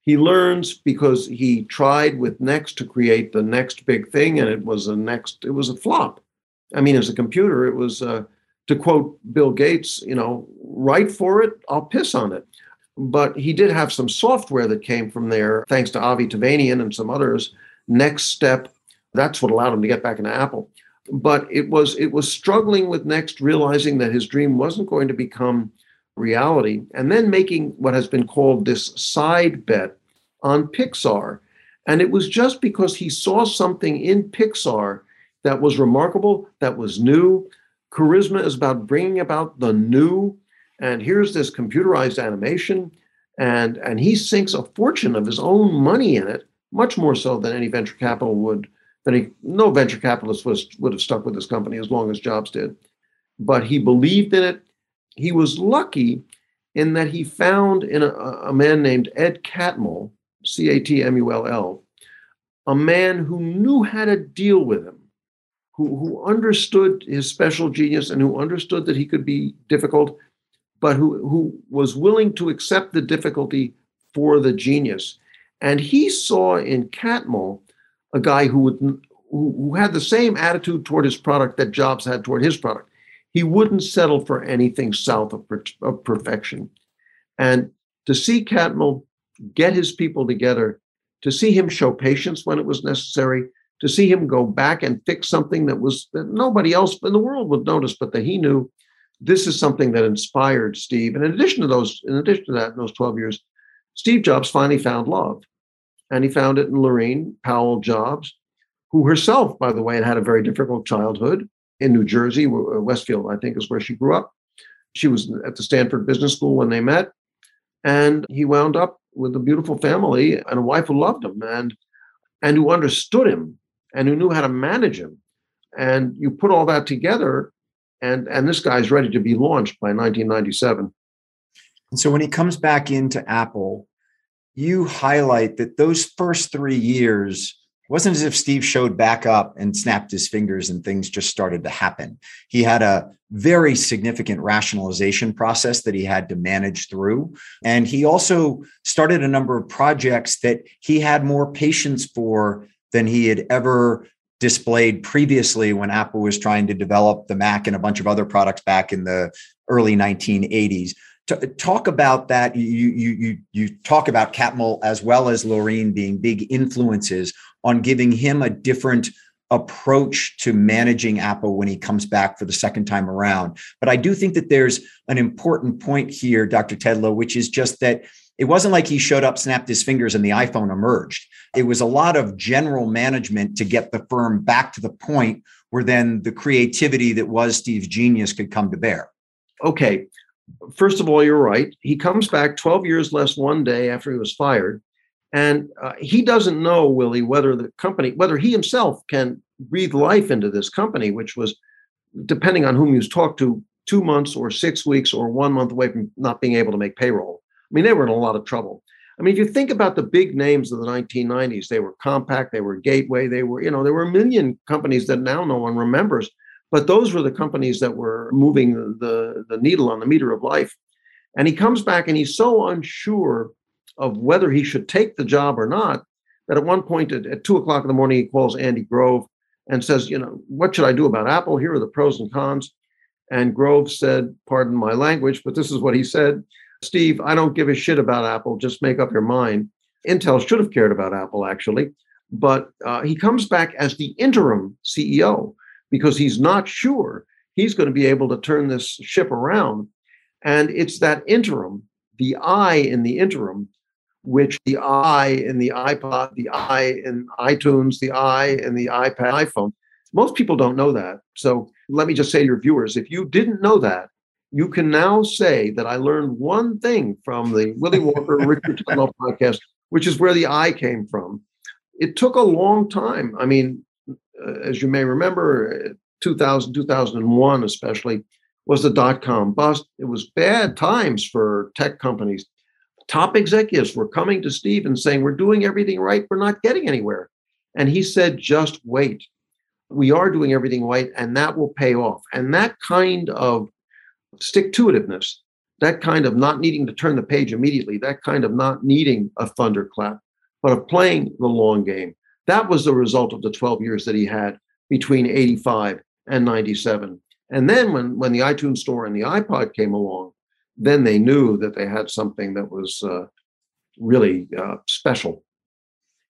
He learns because he tried with NeXT to create the next big thing, and it was a next, it was a flop. I mean, as a computer, it was, uh, to quote Bill Gates, you know, write for it, I'll piss on it. But he did have some software that came from there, thanks to Avi Tevanian and some others. NeXTSTEP, that's what allowed him to get back into Apple but it was it was struggling with NeXT realizing that his dream wasn't going to become reality and then making what has been called this side bet on Pixar. And it was just because he saw something in Pixar that was remarkable that was new. Charisma is about bringing about the new. And here's this computerized animation and and he sinks a fortune of his own money in it much more so than any venture capital would that he, no venture capitalist was, would have stuck with this company as long as Jobs did. But he believed in it. He was lucky in that he found in a, a man named Ed Catmull, C A T M U L L, a man who knew how to deal with him, who, who understood his special genius and who understood that he could be difficult, but who, who was willing to accept the difficulty for the genius. And he saw in Catmull a guy who would who, who had the same attitude toward his product that Jobs had toward his product. He wouldn't settle for anything south of, of perfection. And to see Catmull get his people together, to see him show patience when it was necessary, to see him go back and fix something that was that nobody else in the world would notice, but that he knew this is something that inspired Steve. And in addition to those, in addition to that, in those 12 years, Steve Jobs finally found love. And he found it in Laurene Powell Jobs, who herself, by the way, had had a very difficult childhood in New Jersey, uh, Westfield, I think is where she grew up. She was at the Stanford Business School when they met. And he wound up with a beautiful family and a wife who loved him and and who understood him and who knew how to manage him. And you put all that together, and and this guy's ready to be launched by 1997. And so when he comes back into Apple, you highlight that those first three years wasn't as if Steve showed back up and snapped his fingers and things just started to happen. He had a very significant rationalization process that he had to manage through. And he also started a number of projects that he had more patience for than he had ever displayed previously when Apple was trying to develop the Mac and a bunch of other products back in the early 1980s. Talk about that. You you you you talk about Catmull as well as Laurene being big influences on giving him a different approach to managing Apple when he comes back for the second time around. But I do think that there's an important point here, Dr. Tedlow, which is just that it wasn't like he showed up, snapped his fingers, and the iPhone emerged. It was a lot of general management to get the firm back to the point where then the creativity that was Steve's genius could come to bear. Okay. First of all, you're right. He comes back 12 years less one day after he was fired. And uh, he doesn't know, Willie, whether the company, whether he himself can breathe life into this company, which was, depending on whom you talk to, two months or six weeks or one month away from not being able to make payroll. I mean, they were in a lot of trouble. I mean, if you think about the big names of the 1990s, they were Compaq, they were Gateway, they were, you know, there were a million companies that now no one remembers, but those were the companies that were moving the, the needle on the meter of life. And he comes back and he's so unsure of whether he should take the job or not that at one point at, at two o'clock in the morning he calls Andy Grove and says, you know, what should I do about Apple? Here are the pros and cons. And Grove said, pardon my language, but this is what he said Steve, I don't give a shit about Apple. Just make up your mind. Intel should have cared about Apple, actually. But uh, he comes back as the interim CEO because he's not sure he's going to be able to turn this ship around. And it's that interim, the I in the interim, which the I in the iPod, the I in iTunes, the I in the iPad, iPhone. Most people don't know that. So let me just say to your viewers if you didn't know that, you can now say that I learned one thing from the Willie Walker Richard Tedlow podcast, which is where the I came from. It took a long time. I mean, Uh, as you may remember, 2000, 2001 especially, was the dot com bust. It was bad times for tech companies top executives were coming to Steve and saying, We're doing everything right, we're not getting anywhere. And he said, Just wait. We are doing everything right, and that will pay off. And that kind of stick to itiveness, that kind of not needing to turn the page immediately, that kind of not needing a thunderclap, but of playing the long game, that was the result of the 12 years that he had between 85 and 97. And then when, when the iTunes store and the iPod came along, then they knew that they had something that was uh, really uh, special.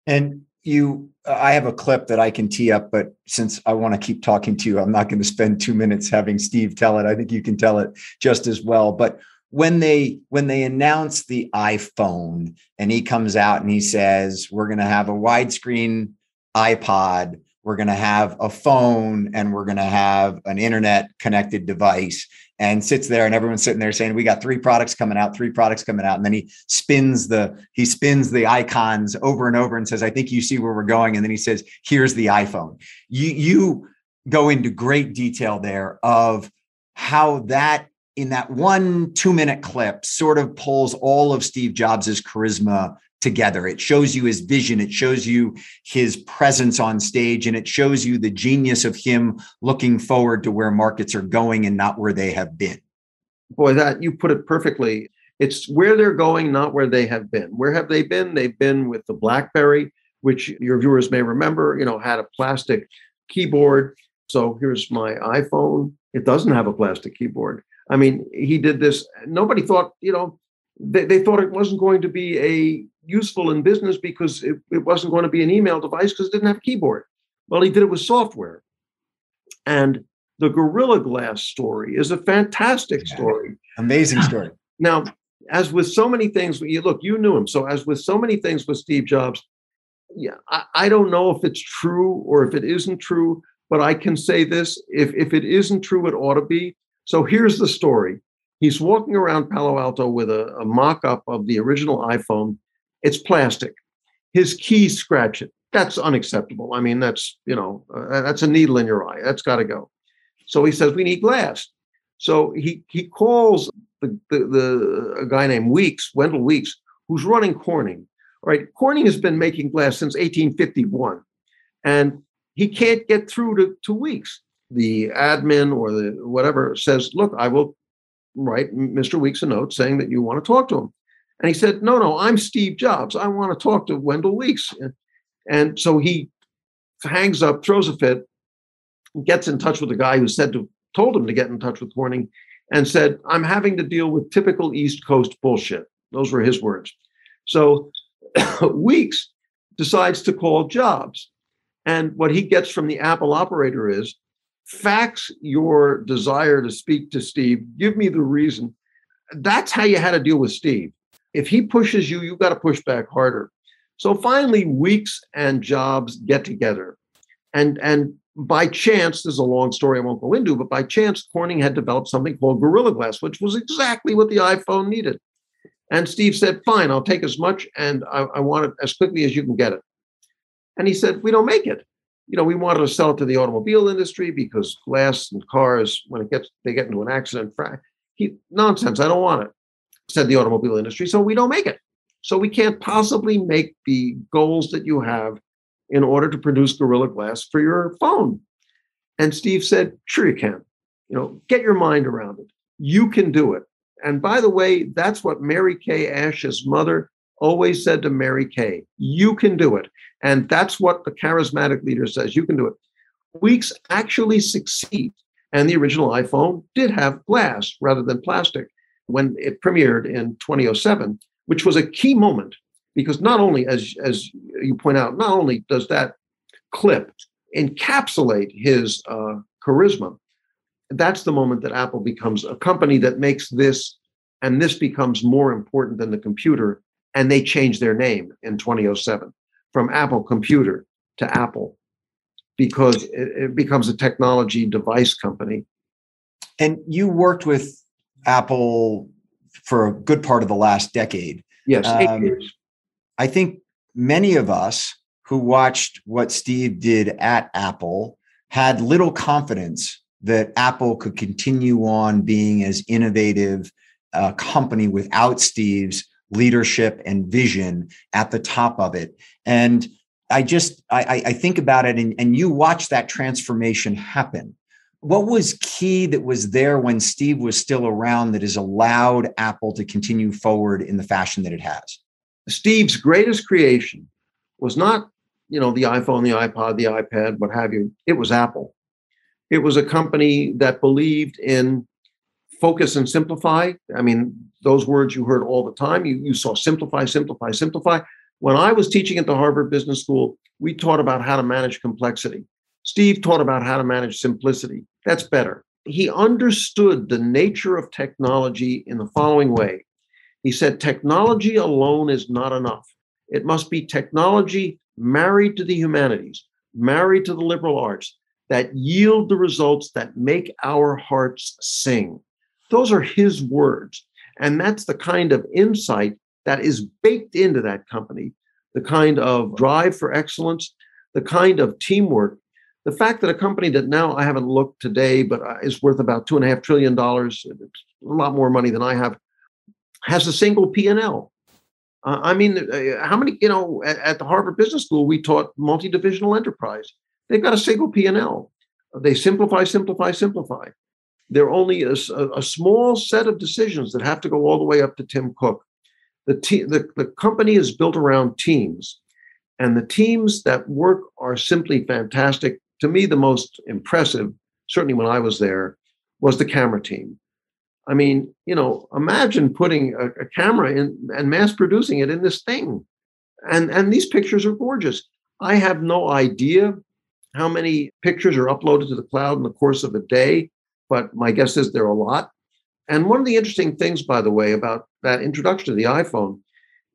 And you, I have a clip that I can tee up, but since I want to keep talking to you, I'm not going to spend two minutes having Steve tell it. I think you can tell it just as well. But when they when they announce the iPhone and he comes out and he says we're going to have a widescreen iPod we're going to have a phone and we're going to have an internet connected device and sits there and everyone's sitting there saying we got three products coming out three products coming out and then he spins the he spins the icons over and over and says i think you see where we're going and then he says here's the iphone. You you go into great detail there of how that in that one two minute clip sort of pulls all of steve jobs's charisma together. It shows you his vision, it shows you his presence on stage, and it shows you the genius of him looking forward to where markets are going and not where they have been. boy, that you put it perfectly. It's where they're going, not where they have been. Where have they been? They've been with the BlackBerry, which your viewers may remember, you know, had a plastic keyboard. So here's my iPhone. It doesn't have a plastic keyboard. I mean, he did this. Nobody thought, you know, they, they thought it wasn't going to be a useful in business because it, it wasn't going to be an email device because it didn't have a keyboard. Well, he did it with software. And the Gorilla Glass story is a fantastic story. Amazing story. Now, as with so many things, you look, you knew him. So, as with so many things with Steve Jobs, yeah, I, I don't know if it's true or if it isn't true, but I can say this if, if it isn't true, it ought to be. So, here's the story he's walking around Palo Alto with a, a mock up of the original iPhone. It's plastic. His keys scratch it. That's unacceptable. I mean, that's, you know, uh, that's a needle in your eye. That's got to go. So he says, we need glass. So he, he calls the, the, the a guy named Weeks, Wendell Weeks, who's running Corning. All right, Corning has been making glass since 1851, and he can't get through to, to Weeks. The admin or the whatever says, "Look, I will write Mr. Weeks a note saying that you want to talk to him." And he said, "No, no, I'm Steve Jobs. I want to talk to Wendell Weeks." And so he hangs up, throws a fit, gets in touch with the guy who said to told him to get in touch with Corning, and said, "I'm having to deal with typical East Coast bullshit." Those were his words. So Weeks decides to call Jobs, and what he gets from the Apple operator is fax your desire to speak to Steve. Give me the reason. That's how you had to deal with Steve. If he pushes you, you've got to push back harder. So finally, Weeks and Jobs get together. And, and by chance, there's a long story I won't go into, but by chance, Corning had developed something called Gorilla Glass, which was exactly what the iPhone needed. And Steve said, Fine, I'll take as much and I, I want it as quickly as you can get it. And he said, We don't make it. You know, we wanted to sell it to the automobile industry because glass and cars, when it gets they get into an accident, he nonsense, I don't want it, said the automobile industry. So we don't make it. So we can't possibly make the goals that you have in order to produce Gorilla Glass for your phone. And Steve said, Sure, you can. You know, get your mind around it. You can do it. And by the way, that's what Mary Kay Ash's mother always said to Mary Kay you can do it. And that's what the charismatic leader says you can do it. Weeks actually succeed. And the original iPhone did have glass rather than plastic when it premiered in 2007 which was a key moment because not only, as, as you point out, not only does that clip encapsulate his uh, charisma, that's the moment that Apple becomes a company that makes this, and this becomes more important than the computer. And they changed their name in 2007 from Apple Computer to Apple because it, it becomes a technology device company. And you worked with Apple for a good part of the last decade. Yes, um, I think many of us who watched what Steve did at Apple had little confidence that Apple could continue on being as innovative a company without Steve's leadership and vision at the top of it. And I just I, I think about it, and, and you watch that transformation happen what was key that was there when Steve was still around that has allowed Apple to continue forward in the fashion that it has? Steve's greatest creation was not, you know, the iPhone, the iPod, the iPad, what have you. It was Apple. It was a company that believed in focus and simplify. I mean, those words you heard all the time. You, you saw simplify, simplify, simplify. When I was teaching at the Harvard Business School, we taught about how to manage complexity. Steve taught about how to manage simplicity. That's better. He understood the nature of technology in the following way. He said, Technology alone is not enough. It must be technology married to the humanities, married to the liberal arts that yield the results that make our hearts sing. Those are his words. And that's the kind of insight that is baked into that company, the kind of drive for excellence, the kind of teamwork the fact that a company that now I haven't looked today, but uh, is worth about two and a half trillion dollars, a lot more money than I have, has a single P and L. Uh, I mean, uh, how many? You know, at, at, the Harvard Business School, we taught multi-divisional enterprise. They've got a single P and L. They simplify, simplify, simplify. There are only a, a, small set of decisions that have to go all the way up to Tim Cook. The, te- the, the company is built around teams, and the teams that work are simply fantastic. To me, the most impressive, certainly when I was there, was the camera team. I mean, you know, imagine putting a, a camera in and mass producing it in this thing. And, and these pictures are gorgeous. I have no idea how many pictures are uploaded to the cloud in the course of a day, but my guess is there are a lot. And one of the interesting things, by the way, about that introduction to the iPhone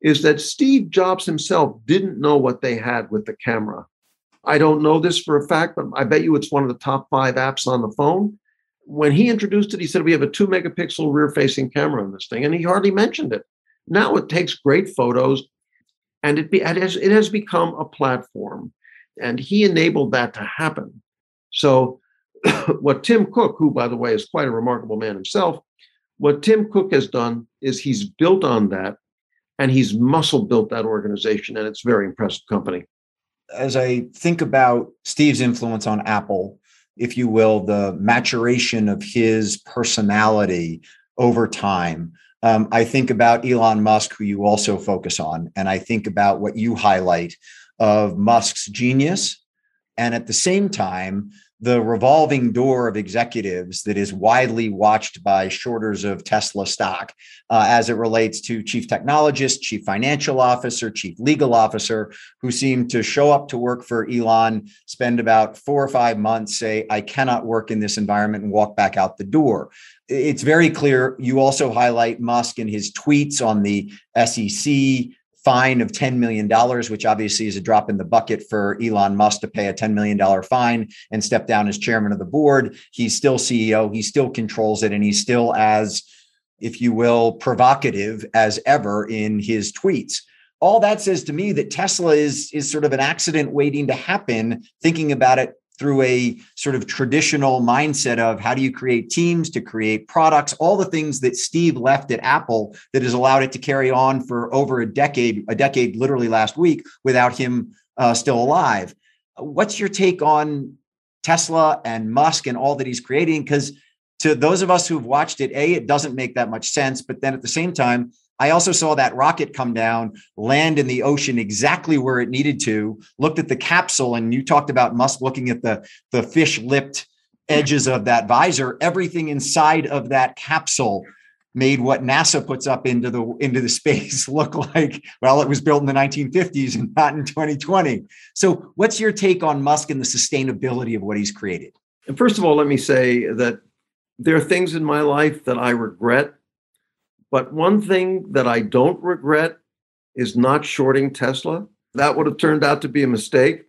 is that Steve Jobs himself didn't know what they had with the camera. I don't know this for a fact, but I bet you it's one of the top five apps on the phone. When he introduced it, he said, We have a two megapixel rear facing camera on this thing, and he hardly mentioned it. Now it takes great photos, and it, be, it, has, it has become a platform. And he enabled that to happen. So, what Tim Cook, who, by the way, is quite a remarkable man himself, what Tim Cook has done is he's built on that and he's muscle built that organization, and it's very impressive company. As I think about Steve's influence on Apple, if you will, the maturation of his personality over time. Um, I think about Elon Musk, who you also focus on, and I think about what you highlight of Musk's genius. And at the same time, the revolving door of executives that is widely watched by shorters of Tesla stock uh, as it relates to chief technologist, chief financial officer, chief legal officer, who seem to show up to work for Elon, spend about four or five months, say, I cannot work in this environment, and walk back out the door. It's very clear. You also highlight Musk in his tweets on the SEC fine of $10 million, which obviously is a drop in the bucket for Elon Musk to pay a $10 million fine and step down as chairman of the board. He's still CEO, he still controls it, and he's still as, if you will, provocative as ever in his tweets. All that says to me that Tesla is, is sort of an accident waiting to happen, thinking about it through a sort of traditional mindset of how do you create teams to create products, all the things that Steve left at Apple that has allowed it to carry on for over a decade, a decade literally last week without him uh, still alive. What's your take on Tesla and Musk and all that he's creating? Because to those of us who've watched it, A, it doesn't make that much sense. But then at the same time, I also saw that rocket come down, land in the ocean exactly where it needed to, looked at the capsule, and you talked about Musk looking at the, the fish lipped edges of that visor. Everything inside of that capsule made what NASA puts up into the into the space look like well it was built in the 1950s and not in 2020. So what's your take on Musk and the sustainability of what he's created? And first of all let me say that there are things in my life that I regret but one thing that I don't regret is not shorting Tesla. That would have turned out to be a mistake.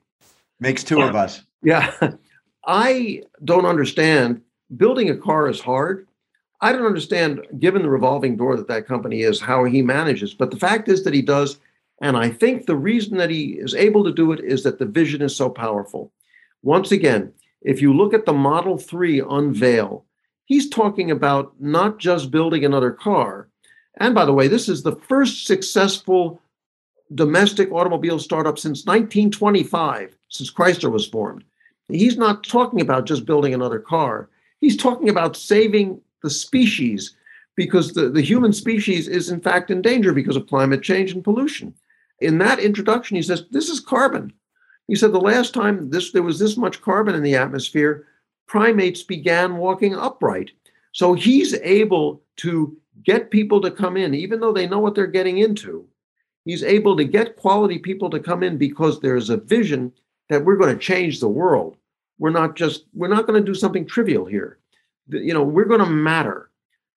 Makes two of us. Yeah. I don't understand. Building a car is hard. I don't understand, given the revolving door that that company is, how he manages. But the fact is that he does. And I think the reason that he is able to do it is that the vision is so powerful. Once again, if you look at the Model 3 unveil, he's talking about not just building another car, and by the way, this is the first successful domestic automobile startup since 1925, since Chrysler was formed. He's not talking about just building another car. He's talking about saving the species because the, the human species is, in fact, in danger because of climate change and pollution. In that introduction, he says, This is carbon. He said, The last time this, there was this much carbon in the atmosphere, primates began walking upright. So he's able to get people to come in, even though they know what they're getting into. He's able to get quality people to come in because there's a vision that we're going to change the world. We're not just, we're not going to do something trivial here. You know, we're going to matter.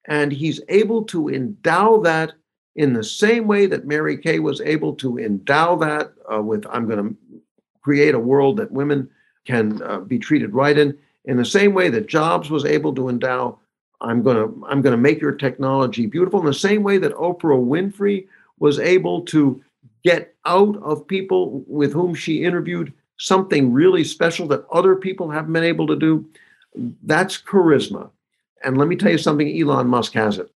And he's able to endow that in the same way that Mary Kay was able to endow that uh, with, I'm going to create a world that women can uh, be treated right in, in the same way that Jobs was able to endow I'm going to I'm going to make your technology beautiful in the same way that Oprah Winfrey was able to get out of people with whom she interviewed something really special that other people haven't been able to do. That's charisma. And let me tell you something Elon Musk has it.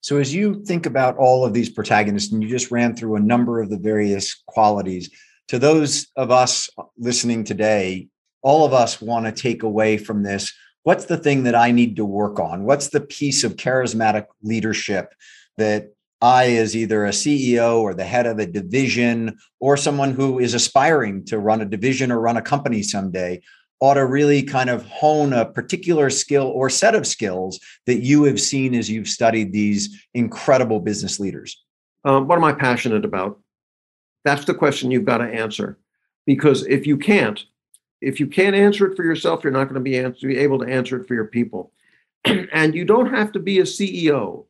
So, as you think about all of these protagonists, and you just ran through a number of the various qualities, to those of us listening today, all of us want to take away from this what's the thing that I need to work on? What's the piece of charismatic leadership that I, as either a CEO or the head of a division or someone who is aspiring to run a division or run a company someday, ought to really kind of hone a particular skill or set of skills that you have seen as you've studied these incredible business leaders? Um, what am I passionate about? That's the question you've got to answer. Because if you can't, if you can't answer it for yourself, you're not going to be, answer, be able to answer it for your people. and you don't have to be a CEO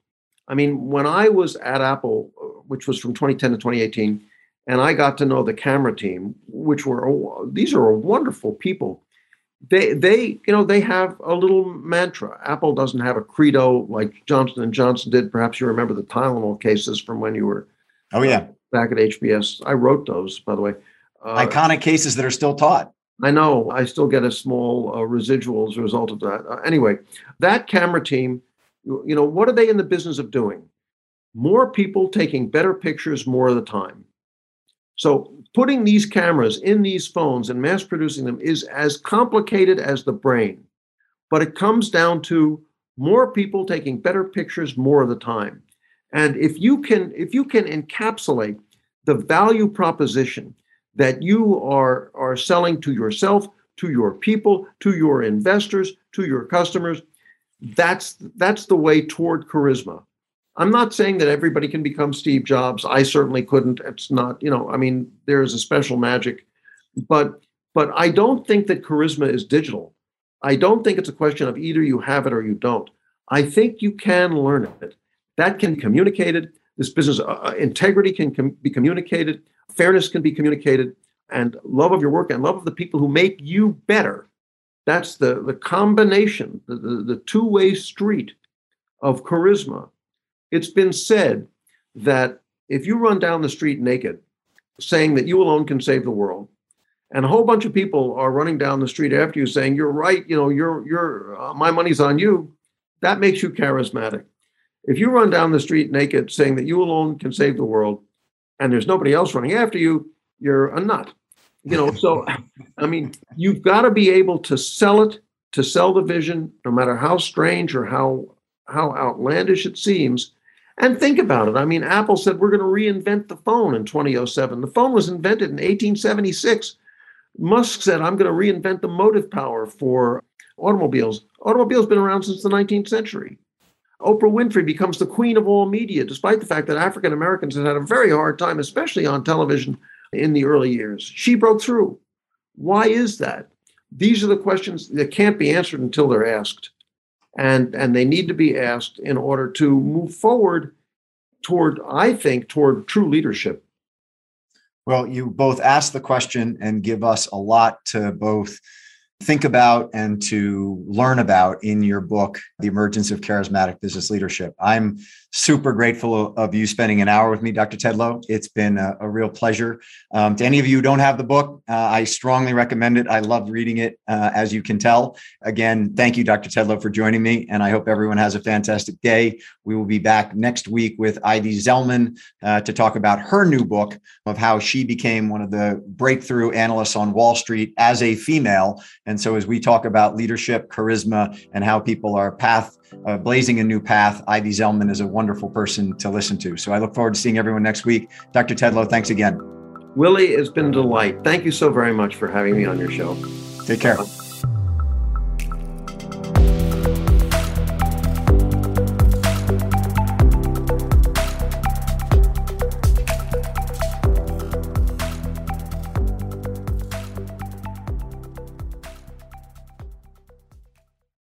I mean, when I was at Apple, which was from 2010 to 2018, and I got to know the camera team, which were these are wonderful people. They they you know they have a little mantra. Apple doesn't have a credo like Johnson and Johnson did. Perhaps you remember the Tylenol cases from when you were oh yeah uh, back at HBS. I wrote those by the way. Uh, Iconic cases that are still taught. I know. I still get a small uh, residual as a result of that. Uh, anyway, that camera team you know, what are they in the business of doing? More people taking better pictures more of the time. So putting these cameras in these phones and mass producing them is as complicated as the brain. But it comes down to more people taking better pictures more of the time. And if you can if you can encapsulate the value proposition that you are are selling to yourself, to your people, to your investors, to your customers, that's that's the way toward charisma. I'm not saying that everybody can become Steve Jobs. I certainly couldn't. It's not, you know, I mean, there is a special magic, but but I don't think that charisma is digital. I don't think it's a question of either you have it or you don't. I think you can learn it. That can be communicated. This business uh, uh integrity can com- be communicated. Fairness can be communicated, and love of your work and love of the people who make you better that's the, the combination, the, the, the two way street of charisma. It's been said that if you run down the street naked, saying that you alone can save the world, and a whole bunch of people are running down the street after you saying you're right, you know, you're you're uh, my money's on you, that makes you charismatic. If you run down the street naked saying that you alone can save the world, and there's nobody else running after you, you're a nut. You know so i mean you've got to be able to sell it to sell the vision no matter how strange or how how outlandish it seems and think about it. I mean apple said we're going to reinvent the phone in 2007 the phone was invented in 1876 musk said i'm going to reinvent the motive power for automobiles. Automobiles been around since the 19th century Oprah Winfrey becomes the queen of all media, despite the fact that African Americans have had a very hard time, especially on television, in the early years. She broke through. Why is that? These are the questions that can't be answered until they're asked. And, and they need to be asked in order to move forward toward, I think, toward true leadership. Well, you both ask the question and give us a lot to both think about and to learn about in your book, The Emergence of Charismatic Business Leadership. I'm super grateful of you spending an hour with me, Dr. Tedlow. It's been a, a real pleasure. Um, to any of you who don't have the book, uh, I strongly recommend it. I love reading it, uh, as you can tell. Again, thank you, Dr. Tedlow, for joining me, and I hope everyone has a fantastic day. We will be back next week with Ivy Zelman uh, to talk about her new book of how she became one of the breakthrough analysts on Wall Street as a female and so, as we talk about leadership, charisma, and how people are path uh, blazing a new path, Ivy Zelman is a wonderful person to listen to. So, I look forward to seeing everyone next week. Dr. Tedlow, thanks again. Willie, it's been a delight. Thank you so very much for having me on your show. Take care.